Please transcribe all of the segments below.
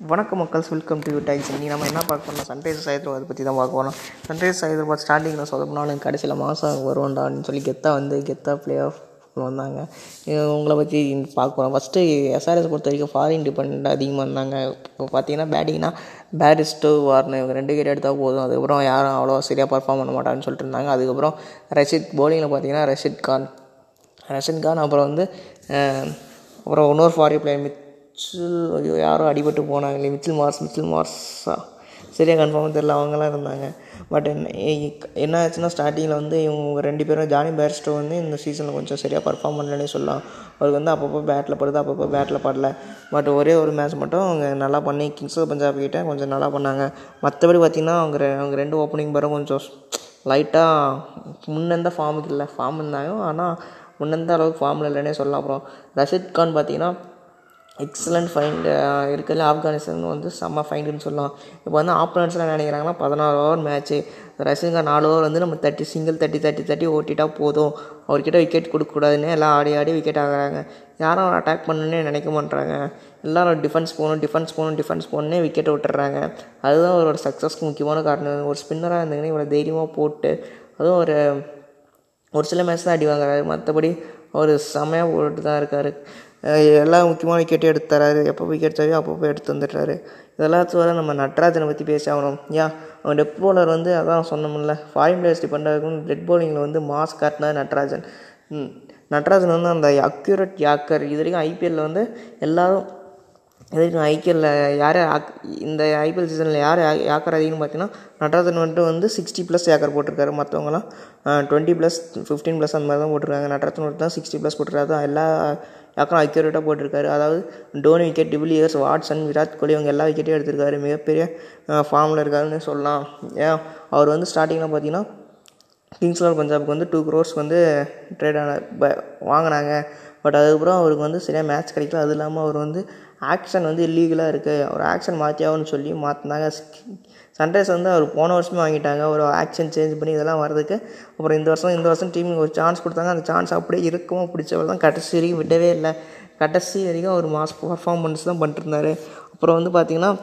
வணக்கம் மக்கள்ஸ் welcome to U Times இன்றைக்கி நம்ம என்ன பார்க்க போறோம் சன்ரைசர்ஸ் ஹைதராபாத் பற்றி தான் பார்க்க போகிறோம் சன்ரைசர்ஸ் ஹைதராபாத் ஸ்டார்டிங்கில் சொதப்பினாலும் கடைசியில் மாதம் வருவோண்டா அப்படின்னு சொல்லி கெத்தாக வந்து கெத்தாக பிளே ஆஃப் வந்தாங்க உங்களை பற்றி பார்க்க போகிறோம் ஃபஸ்ட்டு எஸ்ஆர்எஸ் பொறுத்த வரைக்கும் ஃபாரின் டிபெண்ட் அதிகமாக இருந்தாங்க. இப்போ பார்த்தீங்கன்னா பேட்டிங்னா பேரிஸ்டோ வார்னு இவங்க ரெண்டு கேட் எடுத்தால் போதும். அதுக்கப்புறம் யாரும் அவ்வளோ சரியாக பர்ஃபார்ம் பண்ண மாட்டான்னு சொல்லிட்டு இருந்தாங்க. அதுக்கப்புறம் ரஷித் போலிங்கில் பார்த்தீங்கன்னா ரஷித் கான் ரஷித் கான் அப்புறம் வந்து அப்புறம் இன்னொரு ஃபாரின் பிளேயர் மிச்சில் ஐயோ யாரோ அடிபட்டு போனாங்களே மிச்சில் மார்ஸ் மிச்சில் மார்ஸா? சரியாக கன்ஃபார்மாக தெரில அவங்கெல்லாம் இருந்தாங்க. பட் என்ன என்ன ஆச்சுன்னா ஸ்டார்டிங்கில் வந்து இவங்க ரெண்டு பேரும் ஜானி பேர்ஸ்டோ வந்து இந்த சீசனில் கொஞ்சம் சரியாக பர்ஃபார்ம் பண்ணலனே சொல்லலாம். அவருக்கு வந்து அப்பப்போ பேட்டில் படுது அப்பப்போ பேட்டில் படல. பட் ஒரே ஒரு மேட்ச் மட்டும் அவங்க நல்லா பண்ணி கிங்ஸ் ஆஃப் பஞ்சாப் கிட்டே கொஞ்சம் நல்லா பண்ணாங்க. மற்றபடி பார்த்திங்கன்னா அவங்க அவங்க ரெண்டு ஓப்பனிங் பேரும் கொஞ்சம் லைட்டாக முன்னெந்த ஃபார்முக்கு இல்லை ஃபார்ம் இருந்தாங்க. ஆனால் முன்னெந்த அளவுக்கு ஃபார்மில் இல்லைன்னே சொல்லலாம் அப்புறம். ரஷித் கான் பார்த்தீங்கன்னா எக்ஸலண்ட் ஃபைண்டு இருக்கிறதுல ஆப்கானிஸ்தான் வந்து செம்ம ஃபைண்டுன்னு சொல்லலாம். இப்போ வந்து ஆப்போனன்ஸ்லாம் நினைக்கிறாங்கன்னா பதினாறு ஓவர் மேட்ச்சு ரசிங்க நாலு ஓவர் வந்து நம்ம thirty single thirty thirty thirty ஓட்டிட்டா போதும். அவர்கிட்ட விக்கெட் கொடுக்கக்கூடாதுன்னு எல்லாம் ஆடி ஆடி விக்கெட் ஆகுறாங்க. யாரும் அட்டாக் பண்ணணுன்னே நினைக்க மாட்றாங்க. எல்லாரும் டிஃபென்ஸ் போகணும் டிஃபென்ஸ் போகணும் டிஃபென்ஸ் போகணுன்னே விக்கெட்டை விட்டுறாங்க. அதுதான் அவரோட சக்ஸஸ்க்கு முக்கியமான காரணம். ஒரு ஸ்பின்னராக இருந்தீங்கன்னா இவ்வளோ தைரியமாக போட்டு அதுவும் ஒரு ஒரு சில மேட்ச் தான் அடி வாங்குறாரு. மற்றபடி அவர் செமையாக போட்டு தான் இருக்கார். எல்லா முக்கியமான விக்கெட்டும் எடுத்து தராரு. எப்போ விக்கெட் தேவையோ அப்பப்போ எடுத்து வந்துடுறாரு இதெல்லாம் நம்ம நட்ராஜனை பற்றி பேசி ஆகணும். ஏன் அவன் டெத் பவுலர் வந்து அதான் சொன்னோம்ல ஃபாரின் பிளேயர்ஸ் டிபெண்ட் டெட் பவுலிங்கில் வந்து மாஸ் காட்டினா நட்ராஜன். நட்ராஜன் வந்து அந்த அக்யூரட் யாக்கர். இது வரைக்கும் ஐபிஎல்லில் வந்து எல்லாரும் இது வரைக்கும் ஐபிஎல்லில் யார் யாக்- இந்த ஐபிஎல் சீசனில் யார் யா- யாக்கர் அதிகம்னு பார்த்தீங்கன்னா நட்ராஜன் வந்துட்டு வந்து சிக்ஸ்டி ப்ளஸ் யாக்கர் போட்டிருக்காரு. மற்றவங்களாம் டுவெண்ட்டி ப்ளஸ் ஃபிஃப்டீன் ப்ளஸ் அந்த மாதிரி தான் போட்டிருக்காங்க. நட்ராஜன் மட்டும் தான் சிக்ஸ்டி ப்ளஸ் போட்டிருக்காரு. எல்லா யாக்கரும் அக்யூரேட்டாக போட்டிருக்காரு. அதாவது Dhoni wicket de Villiers Watson Virat Kohli இவங்க எல்லா விக்கெட்டையும் எடுத்திருக்காரு. மிகப்பெரிய ஃபார்மில் இருக்காருன்னு சொல்லலாம். ஏன்? அவர் வந்து ஸ்டார்டிங்கில் பார்த்தீங்கன்னா கிங்ஸ் லெவல் பஞ்சாபுக்கு வந்து டூ க்ரோர்ஸ் வந்து ட்ரேட் ஆன வாங்கினாங்க. பட் அதுக்கப்புறம் அவருக்கு வந்து சரியாக மேட்ச் கிடைக்கல. அது இல்லாமல் அவர் வந்து ஆக்ஷன் வந்து இல்லீகலாக இருக்குது அவர் ஆக்ஷன் மாற்றி சொல்லி மாற்றினாங்க சன்ரைஸ் வந்து அவர் போன வருஷமே வாங்கிட்டாங்க. ஒரு ஆக்ஷன் சேஞ்ச் பண்ணி இதெல்லாம் வரதுக்கு அப்புறம் இந்த வருஷம் இந்த வருஷம் டீமுக்கு ஒரு சான்ஸ் கொடுத்தாங்க. அந்த சான்ஸ் அப்படியே இருக்கவும் பிடிச்சவர் தான் கடைசி வரைக்கும் விடவே இல்லை. கடைசி வரைக்கும் அவர் மாஸ் பர்ஃபார்மன்ஸ் தான் பண்ணிட்டுருந்தாரு அப்புறம் வந்து பார்த்திங்கன்னா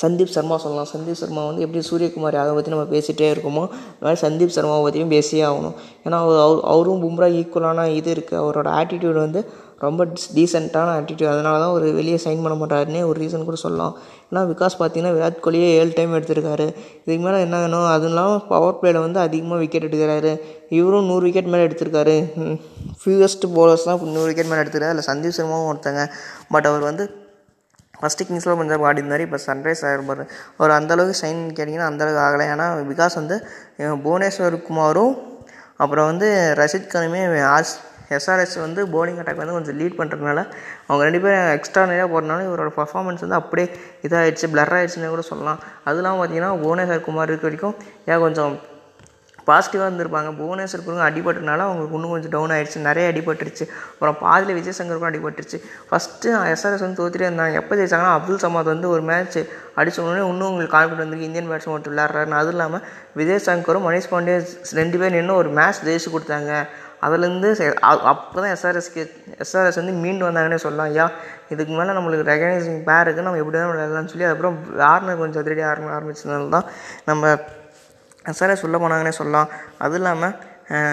சந்தீப் சர்மா சொல்லலாம். சந்தீப் சர்மா வந்து எப்படி சூரியகுமார் யாதவ் பற்றி நம்ம பேசிகிட்டே இருக்கோமோ அது மாதிரி சந்தீப் சர்மாவை பற்றியும் பேசியே ஆகணும். ஏன்னா அவர் அவர் அவரும் பும்ரா ஈக்குவலான இது இருக்குது அவரோட ஆட்டிடியூட் வந்து ரொம்ப டீசெண்டான ஆட்டிடியூட் அதனால தான் ஒரு வெளியே சைன் பண்ண மாட்டாருன்னே ஒரு ரீசன் கூட சொல்லலாம். ஏன்னா விகாஸ் பார்த்தீங்கன்னா விராட் கோலியே ஏழு டைம் எடுத்திருக்காரு. இதுக்கு மேலே என்ன வேணும்? அதுவும் இல்லாமல் பவர் பிளேயில் வந்து அதிகமாக விக்கெட் எடுக்கிறாரு. இவரும் நூறு விக்கெட் மேலே எடுத்திருக்காரு. ஃபியூவஸ்ட் போலர்ஸ் தான் நூறு விக்கெட் மேலே எடுத்திருக்காரு. அதில் சந்தீப் சர்மாவும் ஒருத்தங்க. பட் அவர் வந்து ஃபஸ்ட்டு கிங்ஸில் பஞ்சாப் ஆடி இப்போ சன்ரைஸ் ஆகிருப்பார் அவர் அந்தளவுக்கு ஷைன் கேட்டிங்கன்னா அந்தளவுக்கு ஆகலை. ஏன்னா விகாஸ் வந்து புவனேஸ்வர் குமாரும் அப்புறம் வந்து ரஷித் கானுமே ஆஸ் எஸ்ஆர்எஸ் வந்து போலிங் அட்டாக் வந்து கொஞ்சம் லீட் பண்ணுறதுனால அவங்க ரெண்டு பேரும் எக்ஸ்ட்ரா நிறையா போடுறதுனால இவரோட பர்ஃபார்மன்ஸ் வந்து அப்படியே இதாகிடுச்சு பிளர் ஆகிடுச்சுன்னு கூட சொல்லலாம். அது இல்லாமல் பார்த்தீங்கன்னா புவனேஸ்வர் குமார் இருக்க வரைக்கும் ஏன் கொஞ்சம் பாசிட்டிவாக இருந்திருப்பாங்க. புவனேஸ்வர் குருங்க அடிபட்டனால அவங்களுக்கு இன்னும் கொஞ்சம் டவுன் ஆயிடுச்சு. நிறைய அடிபட்டுருச்சு. அப்புறம் பாதியில் விஜய் சங்கருக்கும் அடிபட்டுருச்சு ஃபஸ்ட்டு எஸ்ஆர்எஸ் வந்து தோத்துட்டே இருந்தாங்க. எப்போ ஜெயிச்சாங்கன்னா அப்துல் சமாத் வந்து ஒரு மேட்ச் அடிச்ச உடனே இன்னும் உங்களுக்கு கான்ஃபிடன்ட் வந்து இந்தியன் பேட்ஸ்மேன் மட்டும் விளையாடுறாருன்னு. அதுவும் இல்லாமல் விஜய் சங்கரும் மணிஷ் பாண்டே ரெண்டு பேர் நின்று ஒரு மேட்ச் ஜெயிச்சு கொடுத்தாங்க. அதுலேருந்து அப்போ தான் எஸ்ஆர்எஸ்க்கு எஸ்ஆர்எஸ் வந்து மீண்டு வந்தாங்கன்னே சொல்லலாம். ஐயா இதுக்கு மேலே நம்மளுக்கு ரெகனைசிங் பேர் இருக்குது நம்ம எப்படி தான் விளையாடலாம்னு சொல்லி அதுக்கப்புறம் ஆர்னர் கொஞ்சம் அதிரடி ஆரம்ப ஆரம்பிச்சதுனால தான் நம்ம எஸ்ஆர்எஸ் சொல்ல போனாங்கன்னே சொல்லலாம். அதுவும் இல்லாமல்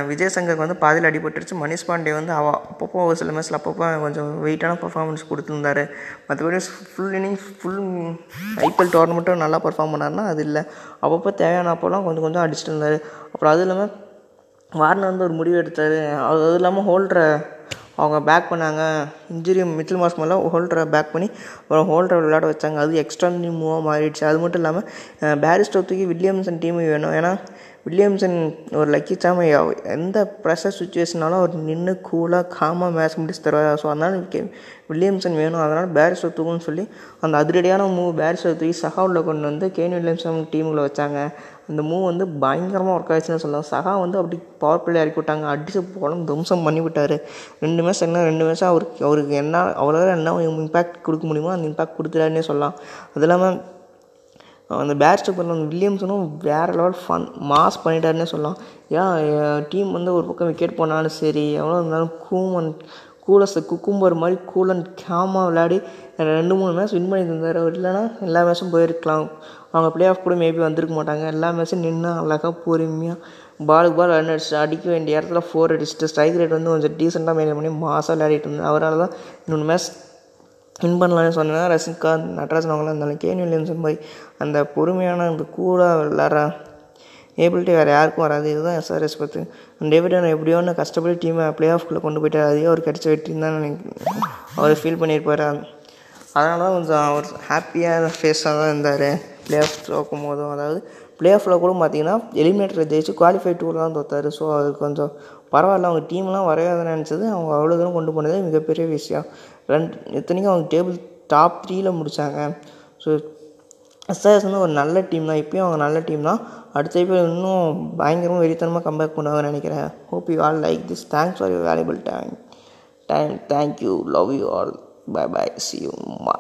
விஜய் சங்கருக்கு வந்து பாதியில் அடிபட்டுருச்சு. மணிஷ் பாண்டே வந்து அவ அப்பப்போ ஒரு சில மேட்ச்சில் அப்பப்போ கொஞ்சம் வெயிட்டான பர்ஃபார்மன்ஸ் கொடுத்துருந்தாரு. மற்றபடி ஃபுல் இன்னிங்ஸ் ஃபுல் ஐபிஎல் டோர்னமெண்ட்டும் நல்லா பர்ஃபார்ம் பண்ணாருன்னா அது இல்லை. அப்பப்போ தேவையான அப்போலாம் கொஞ்சம் கொஞ்சம் அடிச்சிட்டு இருந்தார். அப்புறம் அதுவும் இல்லாமல் வார்னர் வந்து ஒரு முடிவு எடுத்தார். அது அதுவும் இல்லாமல் ஹோல்டரை அவங்க பேக் பண்ணாங்க. இன்ஜுரி மிடில் மாஸ் ஹோல்டரை பேக் பண்ணி அப்புறம் ஹோல்டரை விளையாட வச்சாங்க. அது எக்ஸ்ட்ரா மூவாக மாறிடுச்சு. அது மட்டும் இல்லாமல் பேரிஸ்டோ தூக்கி வில்லியம்சன் டீமு வேணும். ஏன்னா வில்லியம்சன் ஒரு லக்கி சாமை எந்த ப்ரெஷர் சுச்சுவேஷனாலும் அவர் நின்று கூலாக காமாக மேட்ச் முடிச்சு தருவார். ஸோ அதனால் கே வில்லியம்சன் வேணும். அதனால் பேரிஸ் தூக்குன்னு சொல்லி அந்த அதிரடியான மூவ் பேரிஸ்டோ தூக்கி சஹாவில் கொண்டு வந்து கேன் வில்லியம்சன் டீமில் வச்சாங்க. அந்த மூவ் வந்து பயங்கரமாக ஒர்க் ஆயிடுச்சுன்னு சொல்லலாம். சஹா வந்து அப்படி பவர் பிளே இறக்கி விட்டாங்க. அடிச்சு போகணும் துவம்சம் பண்ணி விட்டார். ரெண்டு மேட்ச் என்ன ரெண்டு மேட்ச் அவருக்கு அவருக்கு என்ன அவ்வளோ என்ன இம்பேக்ட் கொடுக்க முடியுமோ அந்த இம்பேக்ட் கொடுத்துட்டாருன்னே சொல்லலாம். அது இல்லாமல் அந்த பேரிஸ்டர் பண்ண வில்லியம்ஸனும் வேறு லெவல் ஃபன் மாஸ் பண்ணிட்டாருன்னே சொல்லலாம். ஏன் டீம் வந்து ஒரு பக்கம் விக்கெட் போனாலும் சரி எவ்வளோ இருந்தாலும் கூமன் கூலஸ் குக்கும்பர் மாதிரி கூல் அண்ட் கேமாக விளையாடி ரெண்டு மூணு மேட்ச் வின் பண்ணி தந்தார் அவர் இல்லைன்னா எல்லா மேட்ச்சும் போயிருக்கலாம். அவங்க பிளே ஆஃப் கூட மேபி வந்திருக்க மாட்டாங்க. எல்லா மேட்ச்சும் நின்று அழகாக பொறுமையாக பாலுக்கு பால் ரன் அடிச்சு அடிக்க வேண்டிய இடத்துல ஃபோர் அடிச்சுட்டு ஸ்ட்ரைக் ரேட் வந்து கொஞ்சம் டீசெண்டாக மெயின்டைன் பண்ணி மாசாக விளையாடிட்டு இருந்தார். அவரால் தான் இன்னொன்று மேட்ச் வின் பண்ணலாம்னு சொன்னேன்னா ரசிகாந்த் நட்ராஜன் அவங்களாம் இருந்தாலும் கேன் வில்லியம்சன் போய் அந்த பொறுமையான அந்த கூலாக விளாட்ற. ஏபிலிட்டி வேறு யாருக்கும் வராது. இதுதான் எஸ்ஆர்எஸ் பற்றி டேவிடன் எப்படியோ ஒன்று கஷ்டப்பட்டு டீமை ப்ளே ஆஃப்குள்ளே கொண்டு போயிட்டார். அதே அவர் கிடச்ச வெற்றின்னு தான் நினைக்கிறேன். அவர் ஃபீல் பண்ணியிருப்பார் அதனால தான் கொஞ்சம் அவர் ஹாப்பியாக ஃபேஸாக தான் இருந்தார். ப்ளே ஆஃப் தோக்கும் போதும் அதாவது பிளே ஆஃபில் கூட பார்த்தீங்கன்னா எலிமினேட்டர் ஜெயிச்சு குவாலிஃபை டூர் தான் தோத்தார். ஸோ அது கொஞ்சம் பரவாயில்ல. அவங்க டீம்லாம் வரையாத நினச்சது. அவங்க அவ்வளோ தூரம் கொண்டு போனதே மிகப்பெரிய விஷயம். ரெண்டு இத்தனைக்கும் அவங்க டேபிள் டாப் த்ரீயில் முடித்தாங்க ஸோ எஸ்ஆர்எஸ் வந்து ஒரு நல்ல டீம் தான். இப்போயும் அவங்க நல்ல டீம் தான். அடுத்த இப்போ இன்னும் பயங்கரமாக வெறித்தனமாக கம்பேக் பண்ணுவாங்கன்னு நினைக்கிறேன். Hope you all like this thanks for your valuable time time thank you love you all bye bye see you மா